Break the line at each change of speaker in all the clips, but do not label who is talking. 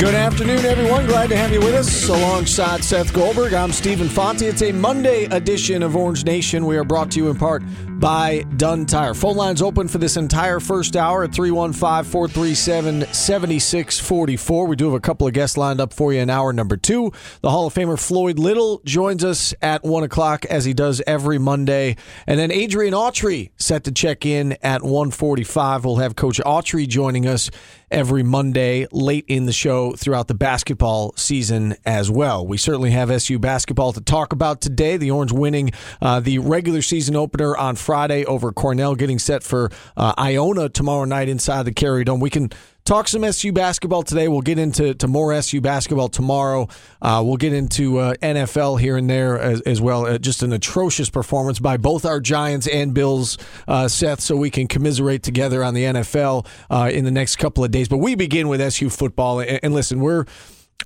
Good afternoon, everyone. Glad to have you with us alongside Seth Goldberg. I'm Stephen Fonte. It's a Monday edition of Orange Nation. We are brought to you in part by Dunn Tire. Phone lines open for this entire first hour at 315 437 7644. We do have a couple of guests lined up for you in hour number two. The Hall of Famer Floyd Little joins us at 1 o'clock as he does every Monday. And then Adrian Autry set to check in at 145. We'll have Coach Autry joining us every Monday late in the show throughout the basketball season as well. We certainly have SU basketball to talk about today. The Orange winning uh, the regular season opener on Friday over Cornell, getting set for uh, Iona tomorrow night inside the Carrier Dome. We can talk some SU basketball today. We'll get into to more SU basketball tomorrow. Uh, we'll get into uh, NFL here and there as, as well. Uh, just an atrocious performance by both our Giants and Bills, uh, Seth, so we can commiserate together on the NFL uh, in the next couple of days. But we begin with SU football. And, and listen, we're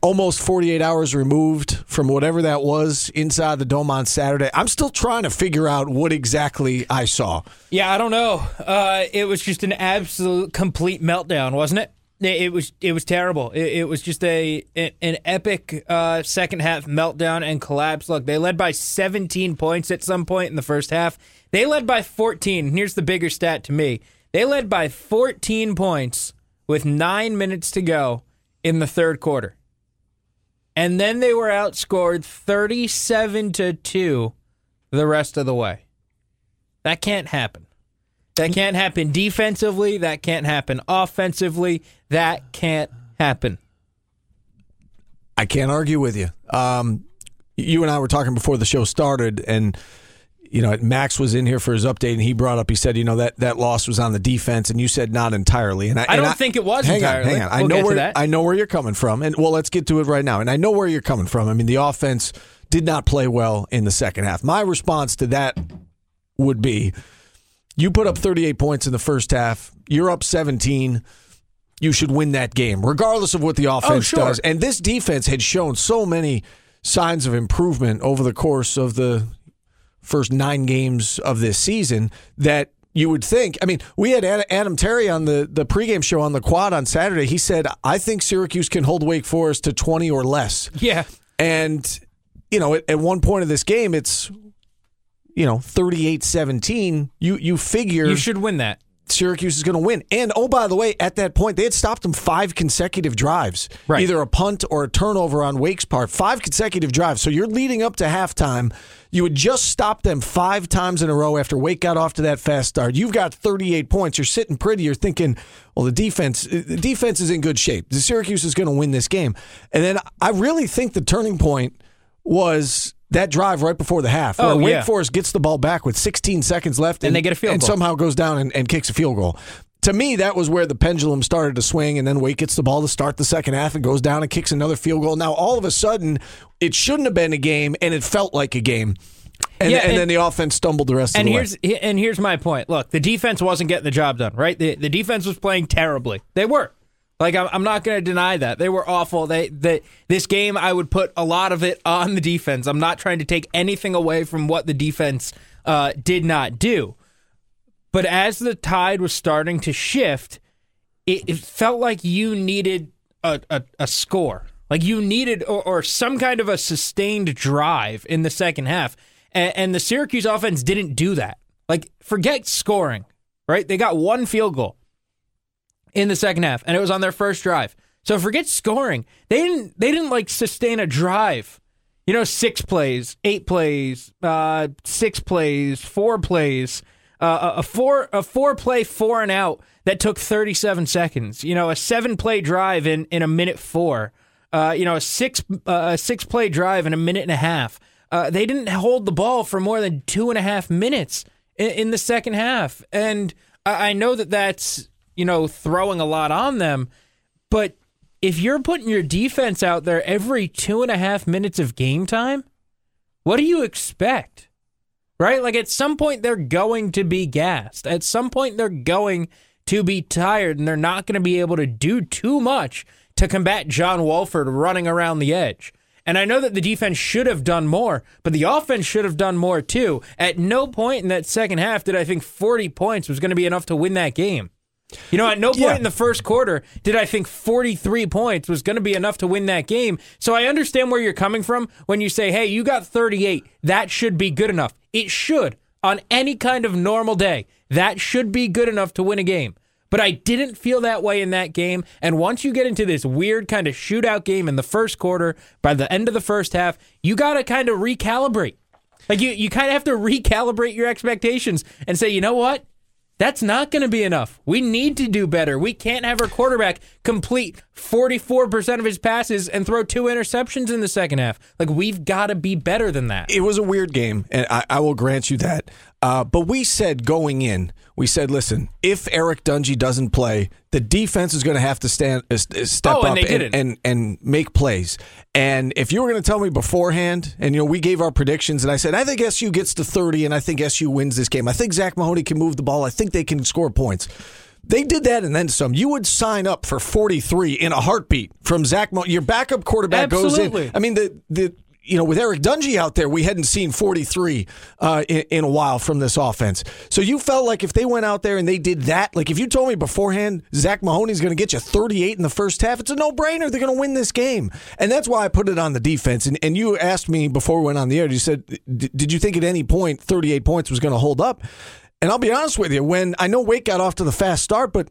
almost 48 hours removed from whatever that was inside the dome on Saturday. I'm still trying to figure out what exactly I saw.
Yeah, I don't know. Uh, it was just an absolute complete meltdown, wasn't it? It was it was terrible. It, it was just a an epic uh, second half meltdown and collapse. Look, they led by 17 points at some point in the first half. They led by 14. Here's the bigger stat to me. They led by 14 points with nine minutes to go in the third quarter and then they were outscored 37 to 2 the rest of the way. That can't happen. That can't happen defensively, that can't happen offensively, that can't happen.
I can't argue with you. Um, you and I were talking before the show started and you know, Max was in here for his update, and he brought up. He said, you know, that, that loss was on the defense, and you said not entirely. And I,
I don't
and
think it was
hang
entirely.
On, hang on,
we'll
I know where I know where you're coming from, and well, let's get to it right now. And I know where you're coming from. I mean, the offense did not play well in the second half. My response to that would be, you put up 38 points in the first half. You're up 17 you should win that game, regardless of what the oh, offense
oh, sure.
does. And this defense had shown so many signs of improvement over the course of the first nine games of this season that you would think. I mean, we had Adam Terry on the, the pregame show on the quad on Saturday. He said, I think Syracuse can hold Wake Forest to 20 or less.
Yeah.
And, you know, at, at one point of this game, it's, you know, 38 17. You, you figure.
You should win that.
Syracuse is going to win. And oh, by the way, at that point, they had stopped them five consecutive drives,
right.
either a punt or a turnover on Wake's part. Five consecutive drives. So you're leading up to halftime. You had just stopped them five times in a row after Wake got off to that fast start. You've got 38 points. You're sitting pretty. You're thinking, well, the defense, the defense is in good shape. The Syracuse is going to win this game. And then I really think the turning point was that drive right before the half, where
oh,
Wake
yeah.
Forest gets the ball back with 16 seconds left,
and, and they get a field
and
goal.
somehow goes down and, and, kicks a field goal. To me, that was where the pendulum started to swing, and then Wake gets the ball to start the second half and goes down and kicks another field goal. Now, all of a sudden, it shouldn't have been a game, and it felt like a game. And,
yeah,
and,
and,
then the offense stumbled the rest
and
of the
here's,
way.
And here's my point. Look, the defense wasn't getting the job done, right? The, the defense was playing terribly. They were. Like I'm, I'm not going to deny that they were awful. They that this game I would put a lot of it on the defense. I'm not trying to take anything away from what the defense uh, did not do. But as the tide was starting to shift, it, it felt like you needed a, a, a score, like you needed or, or, some kind of a sustained drive in the second half, and, and the Syracuse offense didn't do that. Like forget scoring, right? They got one field goal in the second half, and it was on their first drive. So forget scoring. They didn't. They didn't like sustain a drive. You know, six plays, eight plays, uh, six plays, four plays, a four a four play four and out that took thirty seven seconds. You know, a seven play drive in in a minute four. Uh, you know, a six uh, a six play drive in a minute and a half. Uh, they didn't hold the ball for more than two and a half minutes in, in the second half, and I, I know that that's you know, throwing a lot on them. But if you're putting your defense out there every two and a half minutes of game time, what do you expect? Right? Like at some point they're going to be gassed. At some point they're going to be tired and they're not going to be able to do too much to combat John Wolford running around the edge. And I know that the defense should have done more, but the offense should have done more too. At no point in that second half did I think 40 points was going to be enough to win that game. You know, at no point
Yeah.
in the first quarter did I think 43 points was going to be enough to win that game. So I understand where you're coming from when you say, hey, you got 38. That should be good enough. It should. On any kind of normal day, that should be good enough to win a game. But I didn't feel that way in that game. And once you get into this weird kind of shootout game in the first quarter, by the end of the first half, you got to kind of recalibrate. Like you, you kind of have to recalibrate your expectations and say, you know what? That's not going to be enough. We need to do better. We can't have our quarterback complete 44% of his passes and throw two interceptions in the second half. Like, we've got to be better than that.
it was a weird game, and I, I will grant you that. Uh, but we said going in, we said, listen, if Eric Dungey doesn't play, the defense is going to have to stand uh, uh, step
Oh, and
up and, and and make plays. And if you were going to tell me beforehand, and you know, we gave our predictions, and I said, I think SU gets to 30, and I think SU wins this game. I think Zach Mahoney can move the ball. I think they can score points. They did that and then some. You would sign up for 43 in a heartbeat from Zach Mahoney. Your backup quarterback
Absolutely.
goes in. I mean, the the you know, with Eric Dungey out there, we hadn't seen 43 uh, in, in a while from this offense. So you felt like if they went out there and they did that, like if you told me beforehand Zach Mahoney's going to get you 38 in the first half, it's a no brainer. They're going to win this game. And that's why I put it on the defense. And, and you asked me before we went on the air, you said, "D- did you think at any point 38 points was going to hold up? And I'll be honest with you, when I know Wake got off to the fast start, but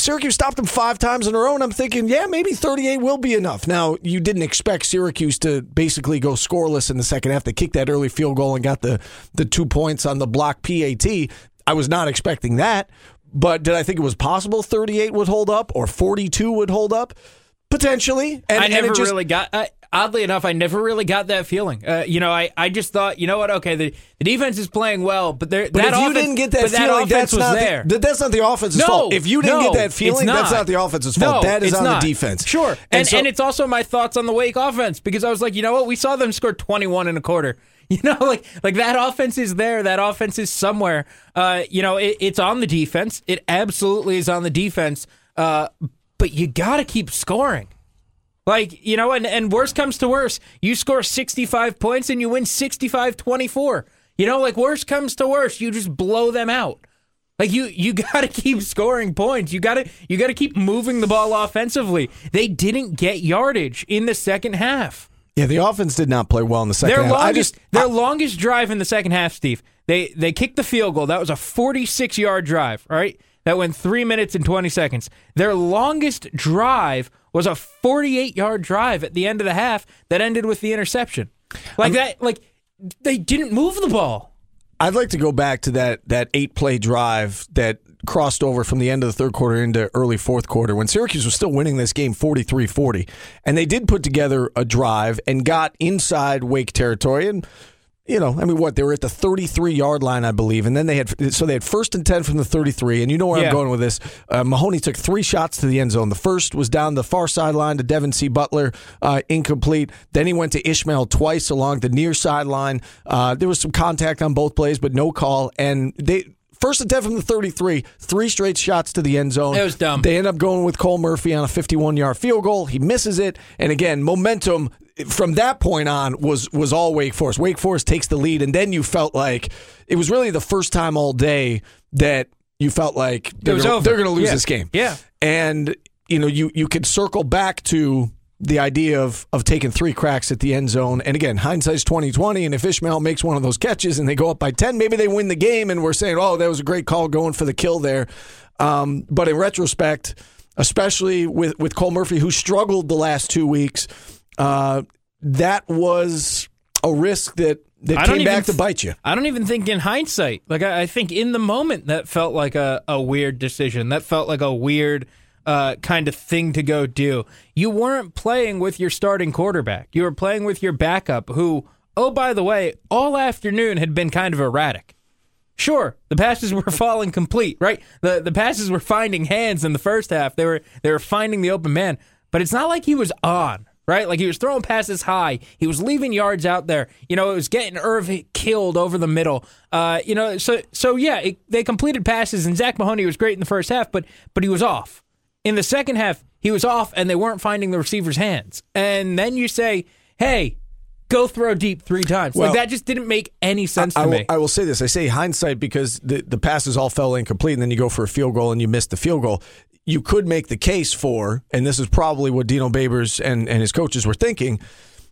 Syracuse stopped them five times in a row, and I'm thinking, yeah, maybe 38 will be enough. Now, you didn't expect Syracuse to basically go scoreless in the second half. They kicked that early field goal and got the, the two points on the block PAT. I was not expecting that, but did I think it was possible 38 would hold up or 42 would hold up? Potentially. And,
I
and
never
it just,
really got. Uh, oddly enough, I never really got that feeling. Uh, you know, I, I just thought, you know what? Okay, the, the defense is playing well, but there.
But
that
if you didn't get that feeling,
offense
that's
was
not
there.
The, that's not the offense's
no,
fault. If you didn't
no,
get that feeling, that's not the offense's fault.
No,
that is on
not.
the defense.
Sure, and
so-
and it's also my thoughts on the Wake offense because I was like, you know what? We saw them score twenty one in a quarter. You know, like like that offense is there. That offense is somewhere. Uh, you know, it, it's on the defense. It absolutely is on the defense. Uh, but you got to keep scoring. Like, you know, and, and worst comes to worst, you score 65 points and you win 65 24. You know, like worst comes to worst, you just blow them out. Like you you got to keep scoring points. You got to you got to keep moving the ball offensively. They didn't get yardage in the second half.
yeah, the offense did not play well in the second
Their
half. I
longest
just
their longest drive in the second half, Steve. They they kicked the field goal. That was a 46 yard drive. right? that went three minutes and 20 seconds. Their longest drive was a 48 yard drive at the end of the half that ended with the interception. Like that. Like they didn't move the ball.
I'd like to go back to that that eight play drive that crossed over from the end of the third quarter into early fourth quarter when Syracuse was still winning this game 43-40 and they did put together a drive and got inside Wake territory and you know, I mean, what they were at the 33 yard line, I believe, and then they had so they had first and 10 from the 33. And you know where
Yeah.
I'm going with this. Uh, Mahoney took three shots to the end zone. The first was down the far sideline to Devin C. Butler, uh, incomplete. Then he went to Ishmael twice along the near sideline. Uh, there was some contact on both plays, but no call. And they. First and 10 from the 33, three straight shots to the end zone.
It was dumb.
They end up going with Cole Murphy on a 51 yard field goal. He misses it. And again, momentum from that point on was was all Wake Forest. Wake Forest takes the lead, and then you felt like it was really the first time all day that you felt like they're
was
gonna,
over.
they're going to lose
Yeah.
this game.
Yeah.
and you know you you could circle back to the idea of of taking three cracks at the end zone. And again, hindsight's twenty twenty. And if Ishmael makes one of those catches and they go up by ten, maybe they win the game. And we're saying, oh, that was a great call going for the kill there. Um, but in retrospect, especially with with Cole Murphy, who struggled the last two weeks, uh, that was a risk that that came back to bite you.
I don't even think in hindsight. Like I, I think in the moment that felt like a, a weird decision. That felt like a weird uh, kind of thing to go do. You weren't playing with your starting quarterback. You were playing with your backup, who, oh by the way, all afternoon had been kind of erratic. Sure, the passes were falling complete, right? The the passes were finding hands in the first half. They were they were finding the open man, but it's not like he was on, right? Like he was throwing passes high. He was leaving yards out there. You know, it was getting Irv killed over the middle. Uh, you know, so so yeah, it, they completed passes, and Zach Mahoney was great in the first half, but but he was off in the second half. He was off, and they weren't finding the receiver's hands. And then you say, hey. Go throw deep three times.
Well,
like that just didn't make any sense
I
to
will,
me.
I will say this. I say hindsight because the, the passes all fell incomplete, and then you go for a field goal and you miss the field goal. You could make the case for, and this is probably what Dino Babers and, and his coaches were thinking.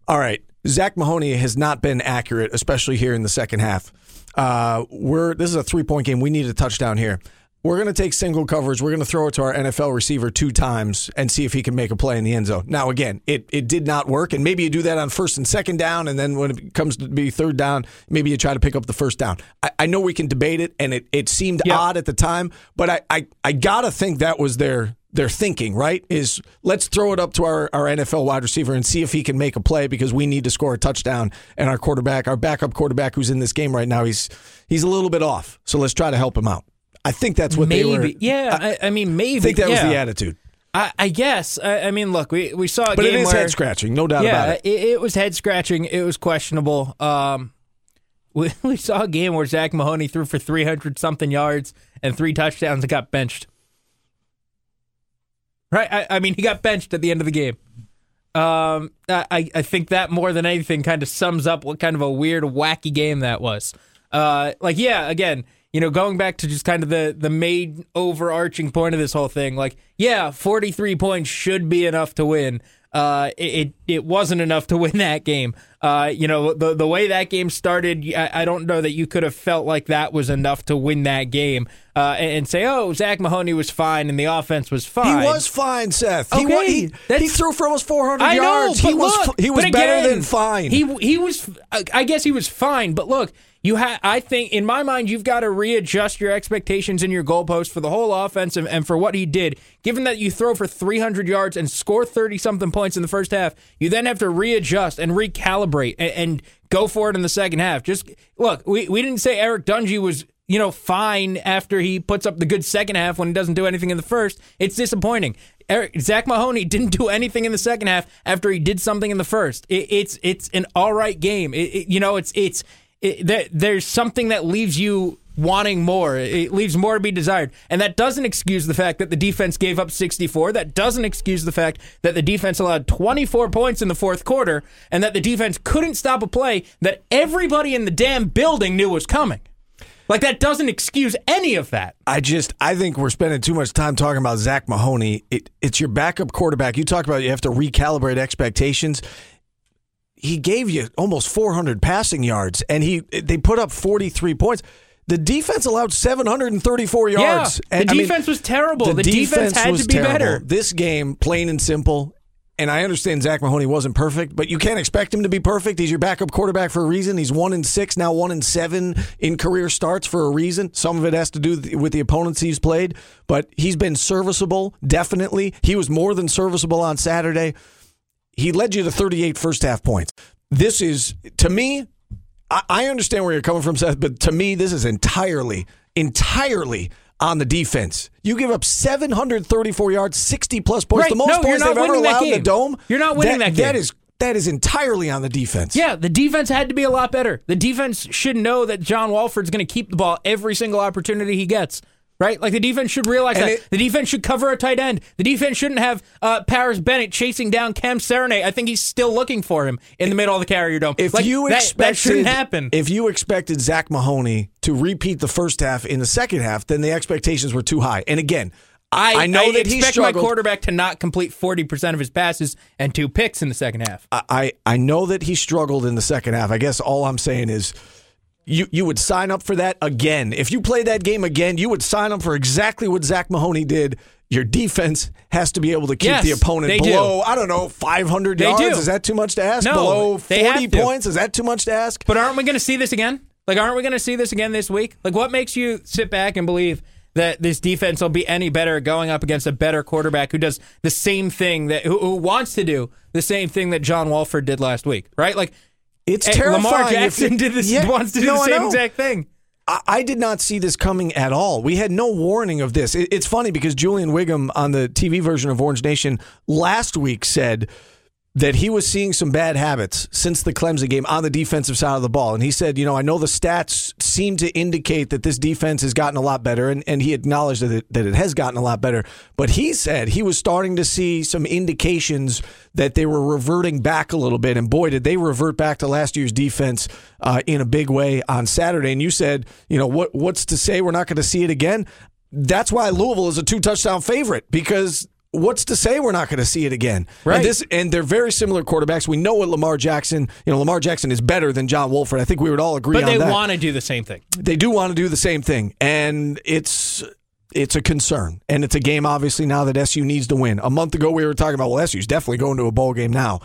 All right, Zach Mahoney has not been accurate, especially here in the second half. Uh, we're this is a three point game. We need a touchdown here. We're going to take single coverage. We're going to throw it to our NFL receiver two times and see if he can make a play in the end zone. Now, again, it, it did not work. And maybe you do that on first and second down. And then when it comes to be third down, maybe you try to pick up the first down. I, I know we can debate it, and it, it seemed
Yeah.
odd at the time, but I, I, I got to think that was their. Their thinking, right, is let's throw it up to our, our NFL wide receiver and see if he can make a play because we need to score a touchdown. And our quarterback, our backup quarterback who's in this game right now, he's he's a little bit off. So let's try to help him out. I think that's what
maybe,
they were.
yeah. I, I mean, maybe.
I think that was the attitude.
I, I guess. I, I mean, look, we, we saw a
But
game
it is head scratching, no doubt
yeah,
about it.
it. was head scratching. It was questionable. Um, we, we saw a game where Zach Mahoney threw for 300 something yards and three touchdowns and got benched. Right? I, I mean, he got benched at the end of the game. Um, I, I think that more than anything kind of sums up what kind of a weird, wacky game that was. Uh, like, yeah, again, you know, going back to just kind of the the main overarching point of this whole thing, like, yeah, 43 points should be enough to win. Uh, it, it wasn't enough to win that game. Uh, you know, the the way that game started, I, I don't know that you could have felt like that was enough to win that game. Uh, and, and say, oh, Zach Mahoney was fine and the offense was fine.
He was fine, Seth. He,
Okay,
he,
that's-
he threw for almost 400
I know,
yards.
but
he was
look,
he was better
again,
than fine.
He he was. I guess he was fine. But look, you had. I think in my mind, you've got to readjust your expectations and your goalposts for the whole offense and, and for what he did. Given that you throw for 300 yards and score 30 something points in the first half, you then have to readjust and recalibrate and, and go for it in the second half. Just look, we we didn't say Eric Dungey was you know, fine after he puts up the good second half when he doesn't do anything in the first. It's disappointing. Eric, Zach Mahoney didn't do anything in the second half after he did something in the first. It, it's it's an all right game. It, it- you know, it's it's there's something that leaves you wanting more. It leaves more to be desired, and that doesn't excuse the fact that the defense gave up 64. That doesn't excuse the fact that the defense allowed 24 points in the fourth quarter, and that the defense couldn't stop a play that everybody in the damn building knew was coming. Like that doesn't excuse any of that.
I just I think we're spending too much time talking about Zach Mahoney. It, it's your backup quarterback. You talk about you have to recalibrate expectations. He gave you almost 400 passing yards, and he they put up 43 points. The defense allowed 734 yards.
Yeah,
And,
the
I mean,
defense was terrible. The defense had
was
to be
terrible.
better.
This game, plain and simple. And I understand Zach Mahoney wasn't perfect, but you can't expect him to be perfect. He's your backup quarterback for a reason. He's one in six now, one in seven in career starts for a reason. Some of it has to do with the opponents he's played, but he's been serviceable. Definitely, he was more than serviceable on Saturday. He led you to 38 first half points. This is to me. I, I understand where you're coming from, Seth, but to me, this is entirely, entirely on the defense. You give up 734 yards, 60 plus points,
Right.
the most
No,
points they've ever allowed in the dome.
You're not winning that game.
That is that is entirely on the defense.
Yeah, the defense had to be a lot better. The defense should know that John Wolford's going to keep the ball every single opportunity he gets. Right? Like the defense should realize
And
that.
it-
the defense should cover a tight end. The defense shouldn't have uh, Parris Bennett chasing down Cam Serigne. I think he's still looking for him in the middle of the carrier dome.
If
Like,
you expected,
that shouldn't happen.
If you expected Zach Mahoney to repeat the first half in the second half, then the expectations were too high. And again, I, I know that he
expect my quarterback to not complete forty percent of his passes and two picks in the second half.
I, I know that he struggled in the second half. I guess all I'm saying is you you would sign up for that again. If you play that game again, you would sign up for exactly what Zach Mahoney did. Your defense has to be able to keep
Yes,
the opponent
they do.
below, I don't know, 500
They
yards.
do.
Is that too much to ask?
No,
below
they have
40
to.
points? Is that too much to ask?
But aren't we going to see this again? Like, aren't we going to see this again this week? Like, what makes you sit back and believe that this defense will be any better going up against a better quarterback who does the same thing that who, who wants to do the same thing that John Wolford did last week? Right? Like,
It's
eh,
terrifying.
Lamar Jackson did this
Yeah,
wants to do
no,
the same exact thing.
I, I did not see this coming at all. We had no warning of this. It, it's funny because Julian Whigham on the TV version of Orange Nation last week said that he was seeing some bad habits since the Clemson game on the defensive side of the ball. And he said, you know, I know the stats seem to indicate that this defense has gotten a lot better, and, and he acknowledged that it, that it has gotten a lot better. But he said he was starting to see some indications that they were reverting back a little bit. And boy, did they revert back to last year's defense uh, in a big way on Saturday. And you said, you know, what what's to say we're not going to see it again? That's why Louisville is a two touchdown favorite because what's to say we're not going to see it again?
Right.
And, this, and they're very similar quarterbacks. We know what Lamar Jackson, you know, Lamar Jackson is better than John Wolford. I think we would all agree
But
on
they want to do the same thing.
they do want to do the same thing, and it's it's a concern, and it's a game obviously now that SU needs to win. A month ago we were talking about well SU's definitely going to a bowl game now.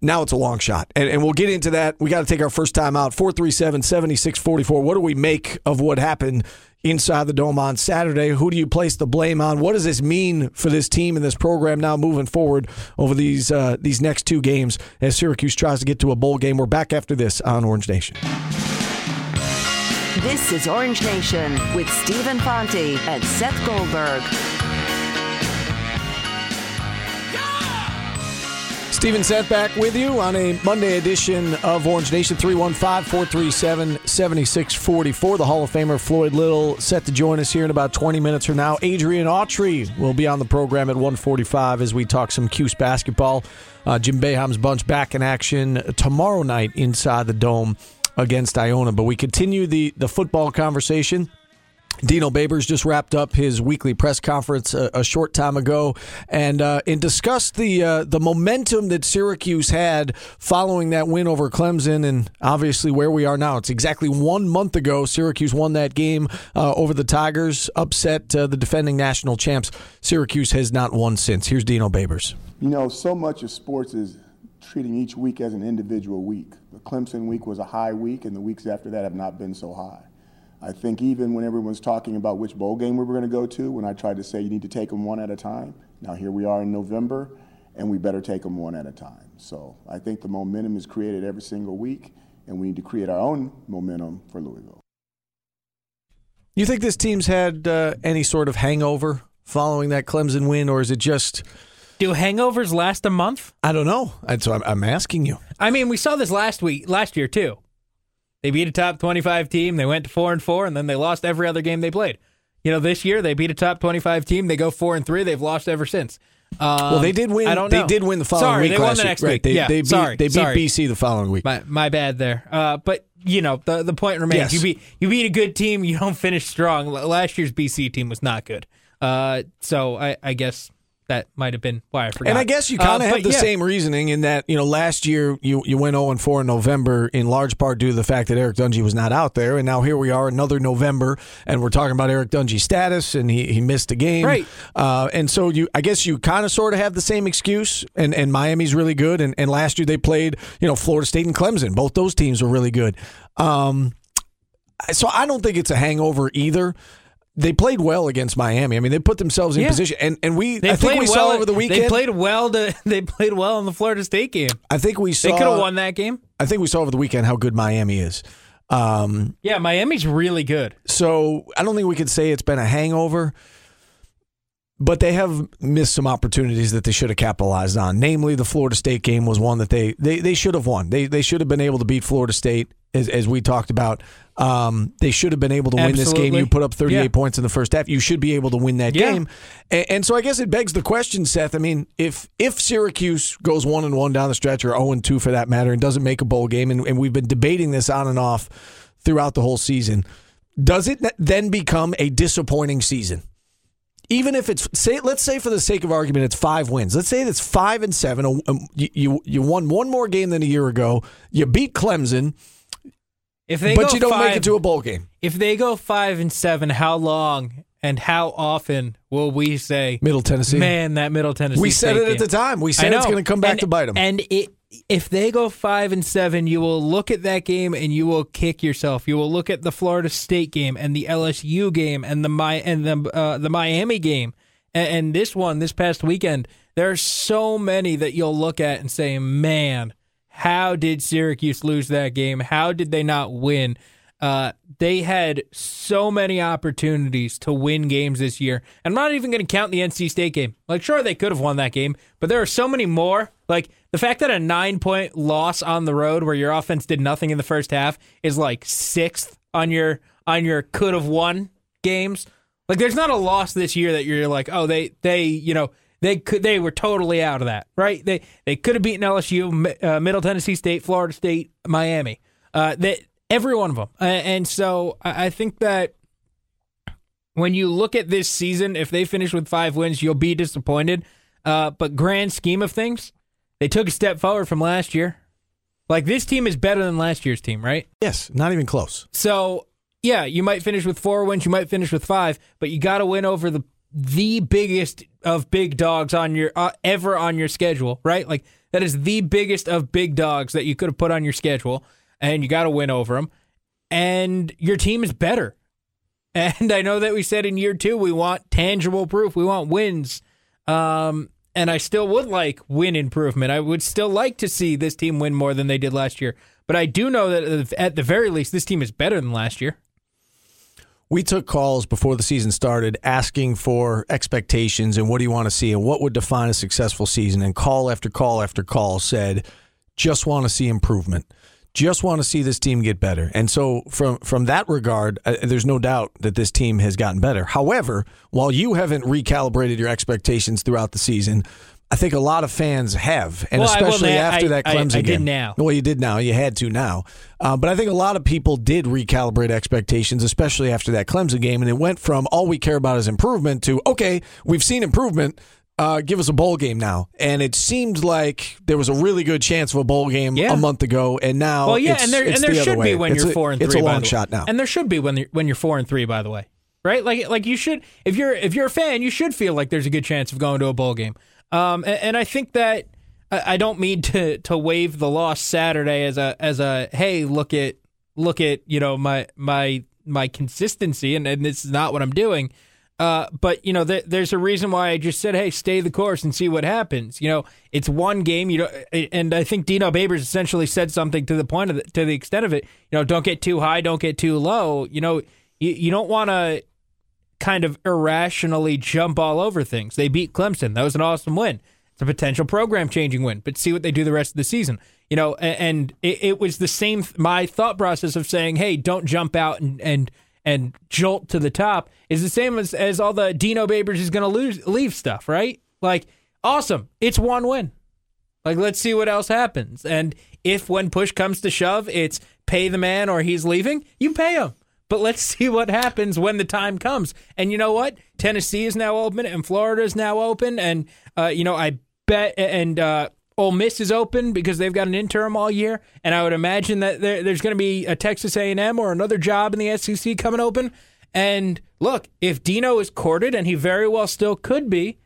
Now it's a long shot, and, and we'll get into that. We got to take our first time out. 437 7644. What do we make of what happened inside the dome on Saturday? Who do you place the blame on? What does this mean for this team and this program now moving forward over these uh, these next two games as Syracuse tries to get to a bowl game? We're back after this on Orange Nation.
This is Orange Nation with Stephen Fonte and Seth Goldberg.
Steven Seth back with you on a Monday edition of Orange Nation 315 437 7644. The Hall of Famer Floyd Little set to join us here in about 20 minutes from now. Adrian Autry will be on the program at 145 as we talk some Cuse basketball. Uh, Jim Boeheim's bunch back in action tomorrow night inside the Dome against Iona. But we continue the, the football conversation. Dino Babers just wrapped up his weekly press conference a, a short time ago, and uh, and discussed the uh, the momentum that Syracuse had following that win over Clemson, and obviously where we are now. It's exactly one month ago Syracuse won that game uh, over the Tigers, upset uh, the defending national champs. Syracuse has not won since. Here's Dino Babers.
You know, so much of sports is treating each week as an individual week. The Clemson week was a high week, and the weeks after that have not been so high. I think even when everyone's talking about which bowl game we were going to go to, when I tried to say you need to take them one at a time, now here we are in November, and we better take them one at a time. So I think the momentum is created every single week, and we need to create our own momentum for Louisville.
You think this team's had uh, any sort of hangover following that Clemson win, or is it just?
Do hangovers last a month?
I don't know. So I'm, I'm asking you.
I mean, we saw this last week, last year too. They beat a top 25 team. They went to four and four, and then they lost every other game they played. You know, this year they beat a top 25 team. They go four and three. They've lost ever since. Um,
Well, they did win.
I don't know.
They did win the following
sorry,
week.
They won
last
the next
week. Right. They,
yeah,
they beat,
sorry,
they beat
sorry.
BC the following week.
My, my bad there. Uh, but you know the the point remains.
Yes.
You beat you beat a good team. You don't finish strong. Last year's BC team was not good. Uh, so I, I guess that might have been why I forgot.
And I guess you
Uh,
kind of have the
yeah.
same reasoning in that you know last year you you went 0 and 4 in November in large part due to the fact that Eric Dungey was not out there, and now here we are another November, and we're talking about Eric Dungey's status, and he, he missed a game,
Right.
Uh, and so you I guess you kind of sort of have the same excuse, and and Miami's really good, and and last year they played you know Florida State and Clemson, both those teams were really good. Um, so I don't think it's a hangover either. They played well against Miami. I mean, they put themselves in
Yeah.
position, and and we
They
I think we
well
saw over the weekend.
They played well. To, they played well in the Florida State game.
I think we saw.
They could have won that game.
I think we saw over the weekend how good Miami is. Um,
Yeah, Miami's really good.
so I don't think we could say it's been a hangover, but they have missed some opportunities that they should have capitalized on. Namely, the Florida State game was one that they they, they should have won. They they should have been able to beat Florida State as, as we talked about. Um, they should have been able to win this game. You put up 38
Yeah.
points in the first half. You should be able to win that
Yeah.
game. And, and so I guess it begs the question, Seth. I mean, if if Syracuse goes one and one down the stretch, or 0 and two for that matter, and doesn't make a bowl game, and, and we've been debating this on and off throughout the whole season, does it then become a disappointing season? Even if it's say, let's say for the sake of argument, it's five wins. Let's say it's five and seven. You you, you won one more game than a year ago. You beat Clemson,
If they
but you don't
five,
make it to a bowl game.
if they go five and seven, how long and how often will we say,
Middle Tennessee.
man, that Middle Tennessee?
we said it at the time. We said it's going to come back
And-
to bite them.
And it, if they go five and seven, you will look at that game and you will kick yourself. You will look at the Florida State game and the LSU game and the Mi- and the uh, the Miami game and, and this one this past weekend. There are so many that you'll look at and say, "Man, how did Syracuse lose that game? How did they not win?" Uh, they had so many opportunities to win games this year. I'm not even going to count the NC State game. Like, sure, they could have won that game, but there are so many more Like the fact that a nine point loss on the road where your offense did nothing in the first half is like sixth on your on your could have won games. Like there's not a loss this year that you're like, oh they they you know they could they were totally out of that right. They they could have beaten LSU, uh, Middle Tennessee State, Florida State, Miami. Uh, that every one of them. And so I, I think that when you look at this season, if they finish with five wins, you'll be disappointed. Uh, but grand scheme of things, they took a step forward from last year. Like this team is better than last year's team, right?
Yes, not even close.
So yeah, you might finish with four wins, you might finish with five, but you got to win over the the biggest of big dogs on your uh, ever on your schedule, right? Like that is the biggest of big dogs that you could have put on your schedule, and you got to win over them. And your team is better. And I know that we said in year two we want tangible proof, we want wins. Um, and I still would like win improvement. I would still like to see this team win more than they did last year. But I do know that at the very least, this team is better than last year.
We took calls before the season started asking for expectations and what do you want to see and what would define a successful season. And call after call after call said, just want to see improvement. Just want to see this team get better. And so, from, from that regard, uh, there's no doubt that this team has gotten better. However, while you haven't recalibrated your expectations throughout the season, I think a lot of fans have, and
Well, I- well,
especially after
I-
that Clemson
I did
game.
now.
Well, you did now. You had to now. Uh, but I think a lot of people did recalibrate expectations, especially after that Clemson game. And it went from all we care about is improvement to, okay, we've seen improvement. Uh, give us a bowl game now. And it seemed like there was a really good chance of a bowl game
Yeah.
a month ago. And now,
Well, yeah,
it's,
and there
it's
and there
the
should be when
It's
you're
a-
four and
It's
three.
a
by
long shot now.
and there should be when when you're four and three. By the way, right? Like like you should if you're if you're a fan, you should feel like there's a good chance of going to a bowl game. Um, and, and I think that I, don't mean to to wave the loss Saturday as a as a hey look at look at you know my my my consistency and, and this is not what I'm doing. Uh, but you know, th- there's a reason why I just said, "Hey, stay the course and see what happens." You know, it's one game. You know, and I think Dino Babers essentially said something to the point of the, to the extent of it. You know, don't get too high, don't get too low. You know, you, you don't want to kind of irrationally jump all over things. They beat Clemson. That was an awesome win. It's a potential program changing win, but see what they do the rest of the season. You know, and it, it was the same. My thought process of saying, "Hey, don't jump out and and and jolt to the top," is the same as as all the Dino Babers is going to lose leave stuff, right? Like, awesome, it's one win. Like, let's see what else happens. And if when push comes to shove, it's pay the man or he's leaving, you pay him. But let's see what happens when the time comes. And you know what? Tennessee is now open and Florida is now open. And, uh, you know, I bet, and, uh, Ole Miss is open because they've got an interim all year, and I would imagine that there, there's going to be a Texas A&M or another job in the SEC coming open. And look, if Dino is courted, and he very well still could be,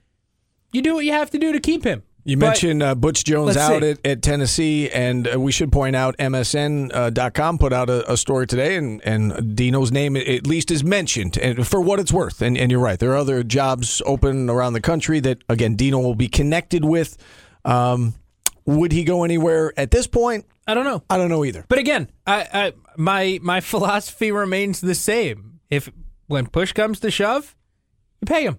you do what you have to do to keep him.
You
But-
mentioned uh, Butch Jones out at, at Tennessee, and uh, we should point out MSN.com put out a, a story today, and, and Dino's name at least is mentioned, and for what it's worth. And, and you're right, there are other jobs open around the country that, again, Dino will be connected with. Um, would he go anywhere at this point?
I don't know.
I don't know either.
But again, I, I my my philosophy remains the same. If when push comes to shove, you pay him.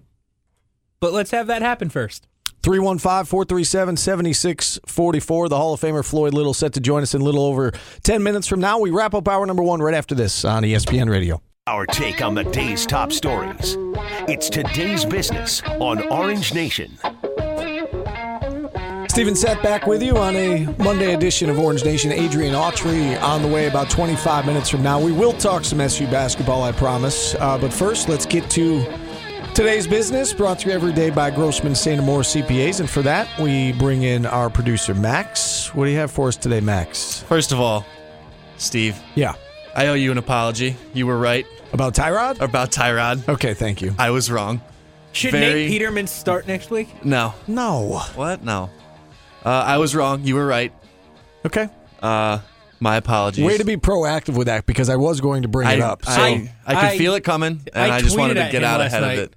But let's have that happen first.
315 437 7644. The Hall of Famer Floyd Little set to join us in a little over 10 minutes from now. We wrap up hour number one right after this on ESPN Radio.
Our take on the day's top stories. It's today's business on Orange Nation.
Stephen Seth back with you on a Monday edition of Orange Nation. Adrian Autry on the way about 25 minutes from now. We will talk some SU basketball, I promise. Uh, but first, let's get to today's business, brought to you every day by Grossman St. Amour CPAs. And for that, we bring in our producer, Max. What do you have for us today, Max?
First of all, Steve,
Yeah.
I owe you an apology. You were right
About Tyrod?
about Tyrod.
Okay, thank you.
I was wrong.
Should
Very-
Nate Peterman start next week?
No.
No.
What? No. Uh, I was wrong. You were right.
Okay.
Uh, my apologies.
Way to be proactive with that because I was going to bring
I,
it up. So
I, I could
I-
feel it coming, and I, just wanted
tweeted
to
at
get
him
out
last
ahead
night.
of it.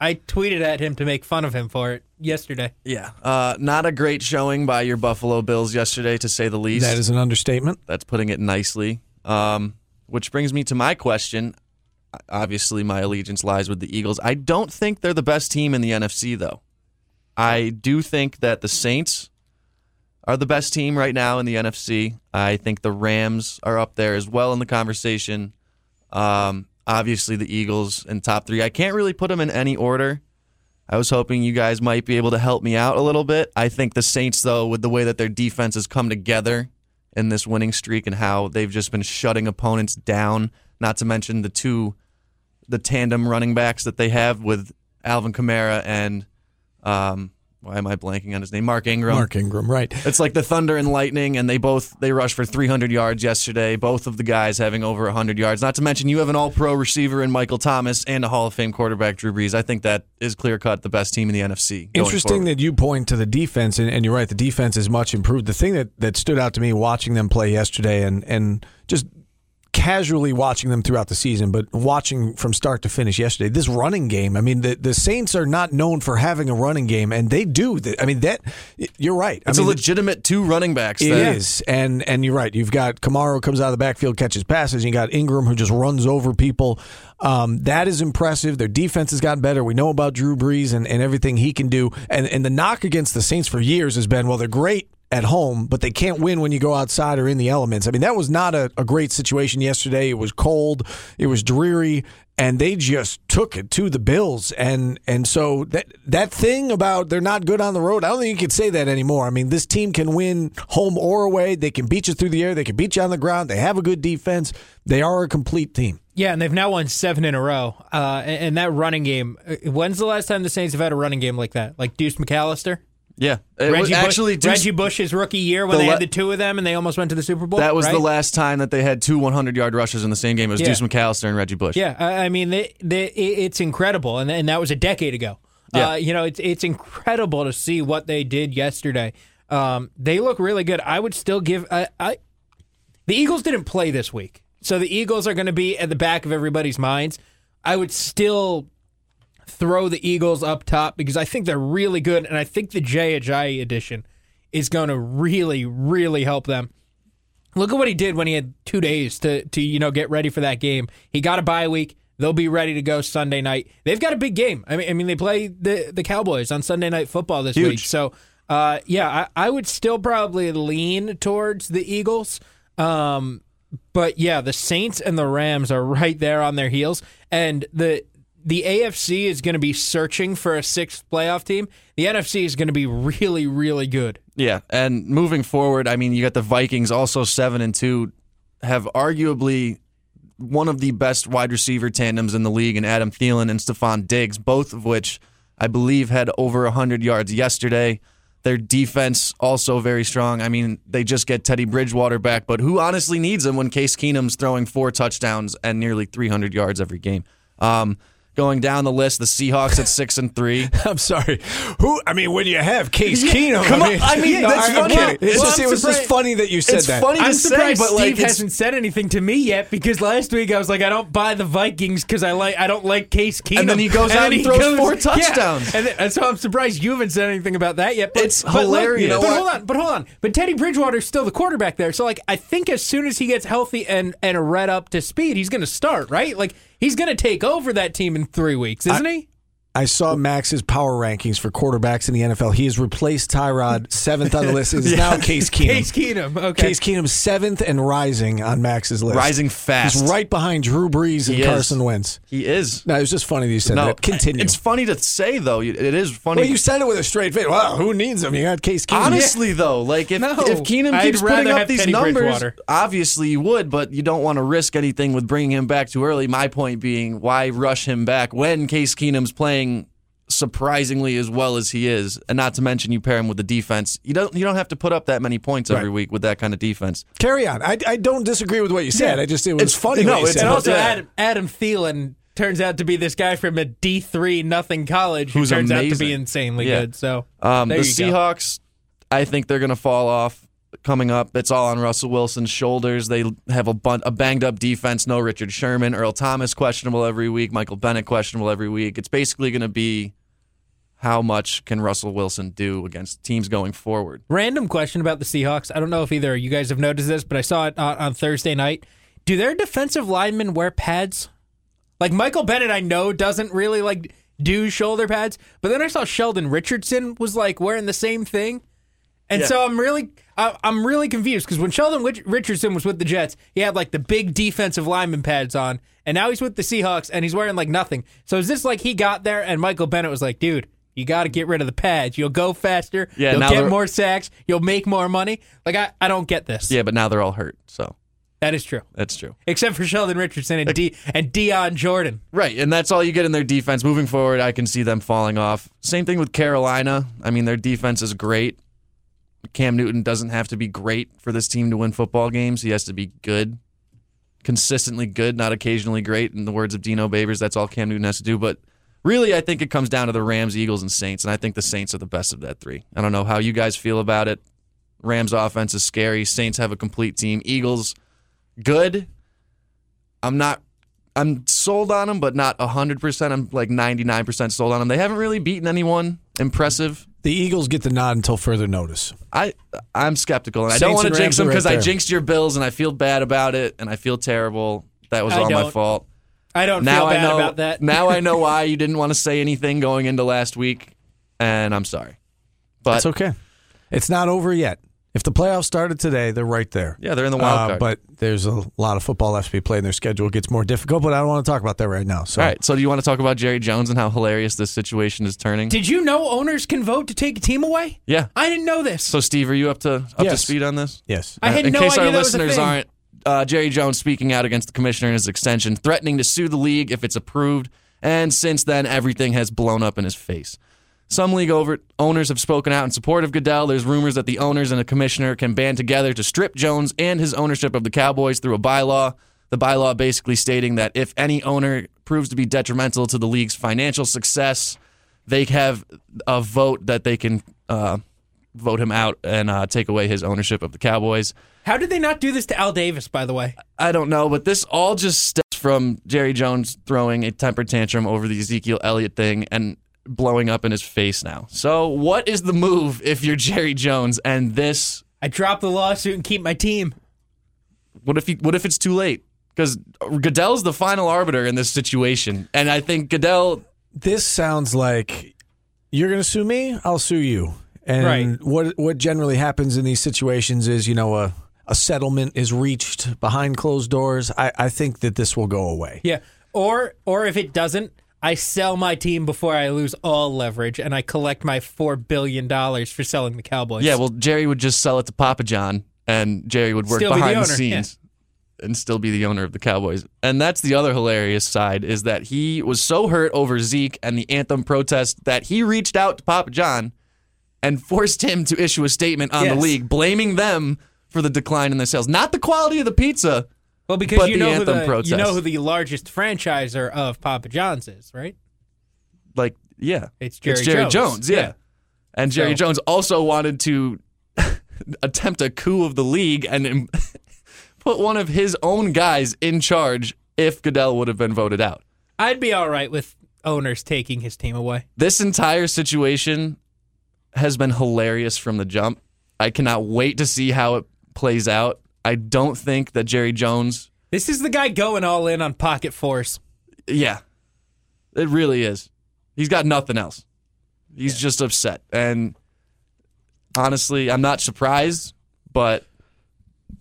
I tweeted at him to make fun of him for it yesterday.
Yeah. Uh, not a great showing by your Buffalo Bills yesterday, to say the least.
that is an understatement.
That's putting it nicely. Um, which brings me to my question. Obviously, my allegiance lies with the Eagles. I don't think they're the best team in the NFC, though. I do think that the Saints are the best team right now in the NFC. I think the Rams are up there as well in the conversation. Um, obviously, the Eagles in top three. I can't really put them in any order. I was hoping you guys might be able to help me out a little bit. I think the Saints, though, with the way that their defense has come together in this winning streak and how they've just been shutting opponents down, not to mention the two, the tandem running backs that they have with Alvin Kamara and um, why am I blanking on his name? Mark Ingram.
Mark Ingram, right?
It's like the Thunder and Lightning, and they both they rushed for 300 yards yesterday. Both of the guys having over 100 yards. Not to mention you have an All-Pro receiver in Michael Thomas and a Hall of Fame quarterback Drew Brees. I think that is clear cut the best team in the NFC.
Interesting
forward.
that you point to the defense, and, and you're right. The defense is much improved. The thing that, that stood out to me watching them play yesterday, and and just casually watching them throughout the season, but watching from start to finish yesterday, this running game. I mean, the, the Saints are not known for having a running game, and they do. I mean, that you're right.
It's
I mean,
a legitimate two running backs.
It is, and and you're right. You've got Kamara comes out of the backfield, catches passes. You got Ingram who just runs over people. Um, that is impressive. Their defense has gotten better. We know about Drew Brees and, and everything he can do. And and the knock against the Saints for years has been, well, they're great at home, but they can't win when you go outside or in the elements. I mean, that was not a, a great situation yesterday. It was cold, it was dreary, and they just took it to the Bills. And and so that that thing about they're not good on the road, I don't think you can say that anymore. I mean, this team can win home or away. They can beat you through the air. They can beat you on the ground. They have a good defense. They are a complete team.
Yeah, and they've now won seven in a row. Uh, and, and that running game. uh, When's the last time the Saints have had a running game like that? Like Deuce McAllister,
Yeah, It was
Reggie
actually
Bush,
Deuce-
Reggie Bush's rookie year when
the
they
le-
had the two of them and they almost went to the Super Bowl.
That was the last time that they had two 100 yard rushes in the same game. It was
Yeah.
Deuce McAllister and Reggie Bush.
Yeah, I I mean, they, they, it's incredible, and and that was a decade ago.
Yeah.
Uh, you know, it's it's incredible to see what they did yesterday. Um, they look really good. I would still give. I, I the Eagles didn't play this week, so the Eagles are going to be at the back of everybody's minds. I would still throw the Eagles up top because I think they're really good, and I think the Jay Ajayi edition is going to really, really help them. Look at what he did when he had two days to to you know get ready for that game. He got a bye week. They'll be ready to go Sunday night. They've got a big game. I mean, I mean they play the the Cowboys on Sunday night football this
Huge.
week. So, uh, yeah, I, I would still probably lean towards the Eagles. Um, but yeah, the Saints and the Rams are right there on their heels, and the the AFC is going to be searching for a sixth playoff team. The NFC is going to be really, really good.
Yeah, and moving forward, I mean, you got the Vikings also seven and two, have arguably one of the best wide receiver tandems in the league, and Adam Thielen and Stefon Diggs, both of which I believe had over hundred yards yesterday. Their defense also very strong. I mean, they just get Teddy Bridgewater back, but who honestly needs him when Case Keenum's throwing four touchdowns and nearly 300 yards every game? Um, going down the list, the Seahawks at six and three.
I'm sorry. Who? I mean, when you have Case Keenum,
come
I
on.
mean,
I mean,
no,
that's
I'm
funny.
kidding. It's
Well,
just,
I'm
it was just
surprised-
funny that you said
It's
that.
funny to
I'm
say,
surprised
but like
Steve
it's-
hasn't said anything to me yet because last week I was like, I don't buy the Vikings because I like I don't like Case Keenum.
And then he goes out
then
and throws four touchdowns.
Yeah. And, then- and so I'm surprised you haven't said anything about that yet. But,
It's
but look,
hilarious. You know
but
what?
hold on, but hold on. But Teddy Bridgewater's still the quarterback there. So like, I think as soon as he gets healthy and and read up to speed, he's going to start right. Like he's going to take over that team in three weeks, isn't he?
I saw Max's power rankings for quarterbacks in the NFL. He has replaced Tyrod seventh on the list. It is now Case Keenum.
Case Keenum. Okay.
Case Keenum seventh and rising on Max's list.
Rising fast.
He's right behind Drew Brees and
He is.
Carson Wentz.
He is.
No, it was just funny that you said that. Continue.
It's funny to say though. It is funny.
well, you said it with a straight face. Wow, who needs him? You got Case Keenum.
Honestly, though, like if
No.
if Keenum
I'd
keeps putting up these
Teddy
numbers, obviously you would, but you don't want to risk anything with bringing him back too early. My point being, why rush him back when Case Keenum's playing surprisingly as well as he is, and not to mention you pair him with the defense. You don't you don't have to put up that many points every
Right.
week with that kind of defense.
Carry on. I, I don't disagree with what you said.
Yeah.
I just it was
It's-
funny.
no,
what you
it's
said.
And also,
Yeah.
Adam, Adam Thielen turns out to be this guy from a D three nothing college who
Who's
turns out to be insanely
Yeah.
good. So
Um,
there
the
you go.
Seahawks, I think they're going to fall off coming up. It's all on Russell Wilson's shoulders. They have a, bun- a banged up defense. No Richard Sherman. Earl Thomas questionable every week. Michael Bennett questionable every week. It's basically going to be how much can Russell Wilson do against teams going forward.
Random question about the Seahawks. I don't know if either you guys have noticed this, but I saw it on, on Thursday night. Do their defensive linemen wear pads? Like Michael Bennett, I know doesn't really like do shoulder pads, but then I saw Sheldon Richardson was like wearing the same thing. And
Yeah.
so I'm really, I'm really confused because when Sheldon Richardson was with the Jets, he had like the big defensive lineman pads on, and now he's with the Seahawks and he's wearing like nothing. So is this like he got there and Michael Bennett was like, dude, you got to get rid of the pads. You'll go faster.
Yeah,
you'll get more sacks. You'll make more money. Like I, I don't get this.
Yeah, but now they're all hurt. So
that is true.
that's true.
Except for Sheldon Richardson and D and Dion Jordan.
Right, and that's all you get in their defense. Moving forward, I can see them falling off. Same thing with Carolina. I mean, their defense is great. Cam Newton doesn't have to be great for this team to win football games. He has to be good, consistently good, not occasionally great. In the words of Dino Babers, that's all Cam Newton has to do. But really, I think it comes down to the Rams, Eagles, and Saints, and I think the Saints are the best of that three. I don't know how you guys feel about it. Rams offense is scary. Saints have a complete team. Eagles, good. I'm not I'm sold on them, but not 100%. I'm like 99% sold on them. They haven't really beaten anyone impressive.
The Eagles get the nod until further notice.
I I'm skeptical, and I don't want to jinx them
are right
because I jinxed your Bills, and I feel bad about it, and I feel terrible. That was
I
all my
don't.
fault.
I don't
Now
feel
I know.
about that.
now I know why you didn't want to say anything going into last week, and I'm sorry. But
That's okay. It's not over yet. If the playoffs started today, they're right there.
yeah, they're in the wild
Uh, but there's a lot of football left to be played, and their schedule gets more difficult. But I don't want to talk about that right now. So,
all right. So do you want to talk about Jerry Jones and how hilarious this situation is turning?
Did you know owners can vote to take a team away?
yeah.
I didn't know this.
So Steve, are you up to up to speed on this?
yes,
I had
in
no
case
idea
our
that was
listeners aren't, uh, Jerry Jones speaking out against the commissioner and his extension, threatening to sue the league if it's approved. And since then, everything has blown up in his face. Some league over- owners have spoken out in support of Goodell. There's rumors that the owners and the commissioner can band together to strip Jones and his ownership of the Cowboys through a bylaw. The bylaw basically stating that if any owner proves to be detrimental to the league's financial success, they have a vote that they can uh, vote him out and uh, take away his ownership of the Cowboys.
How did they not do this to Al Davis, by the way?
I don't know, but this all just stems from Jerry Jones throwing a temper tantrum over the Ezekiel Elliott thing and blowing up in his face now. So, what is the move if you're Jerry Jones and this?
I drop the lawsuit and keep my team.
What if he, what if it's too late? Because Goodell's the final arbiter in this situation, and I think Goodell.
this sounds like you're going to sue me. I'll sue you. And
Right.
what what generally happens in these situations is, you know, a a settlement is reached behind closed doors. I, I think that this will go away.
Yeah. Or or if it doesn't, I sell my team before I lose all leverage and I collect my four billion dollars for selling the Cowboys.
Yeah, well, Jerry would just sell it to Papa John, and Jerry would work
Still be the
behind the,
owner,
scenes and still be the owner of the Cowboys. And that's the other hilarious side is that he was so hurt over Zeke and the anthem protest that he reached out to Papa John and forced him to issue a statement on the league, blaming them for the decline in their sales. Not the quality of the pizza.
Well, because
but
you know who the
protest.
you know who the largest franchiser of Papa John's is, right?
Like, yeah.
It's Jerry Jones.
yeah.
Yeah.
And Jerry
So-
Jones also wanted to attempt a coup of the league and put one of his own guys in charge if Goodell would have been voted out.
I'd be all right with owners taking his team away.
This entire situation has been hilarious from the jump. I cannot wait to see how it plays out. I don't think that Jerry Jones,
This is the guy going all in on pocket fours.
yeah, it really is. He's got nothing else. He's just upset. And honestly, I'm not surprised, but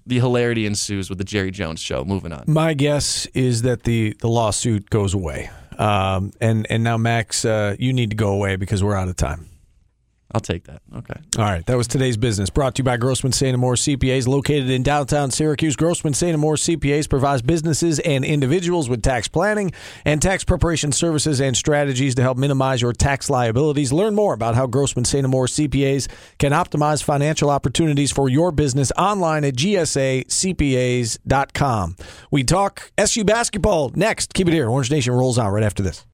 the hilarity ensues with the Jerry Jones show. Moving on.
My guess is that the, the lawsuit goes away. Um, and, and now, Max, uh, you need to go away because we're out of time.
I'll take that. Okay.
All right, that was today's business. Brought to you by Grossman St. Amour CPAs, located in downtown Syracuse. Grossman St. Amour CPAs provides businesses and individuals with tax planning and tax preparation services and strategies to help minimize your tax liabilities. Learn more about how Grossman St. Amour CPAs can optimize financial opportunities for your business online at gsacpas.com. We talk SU basketball next. Keep it here. Orange Nation rolls out right after this.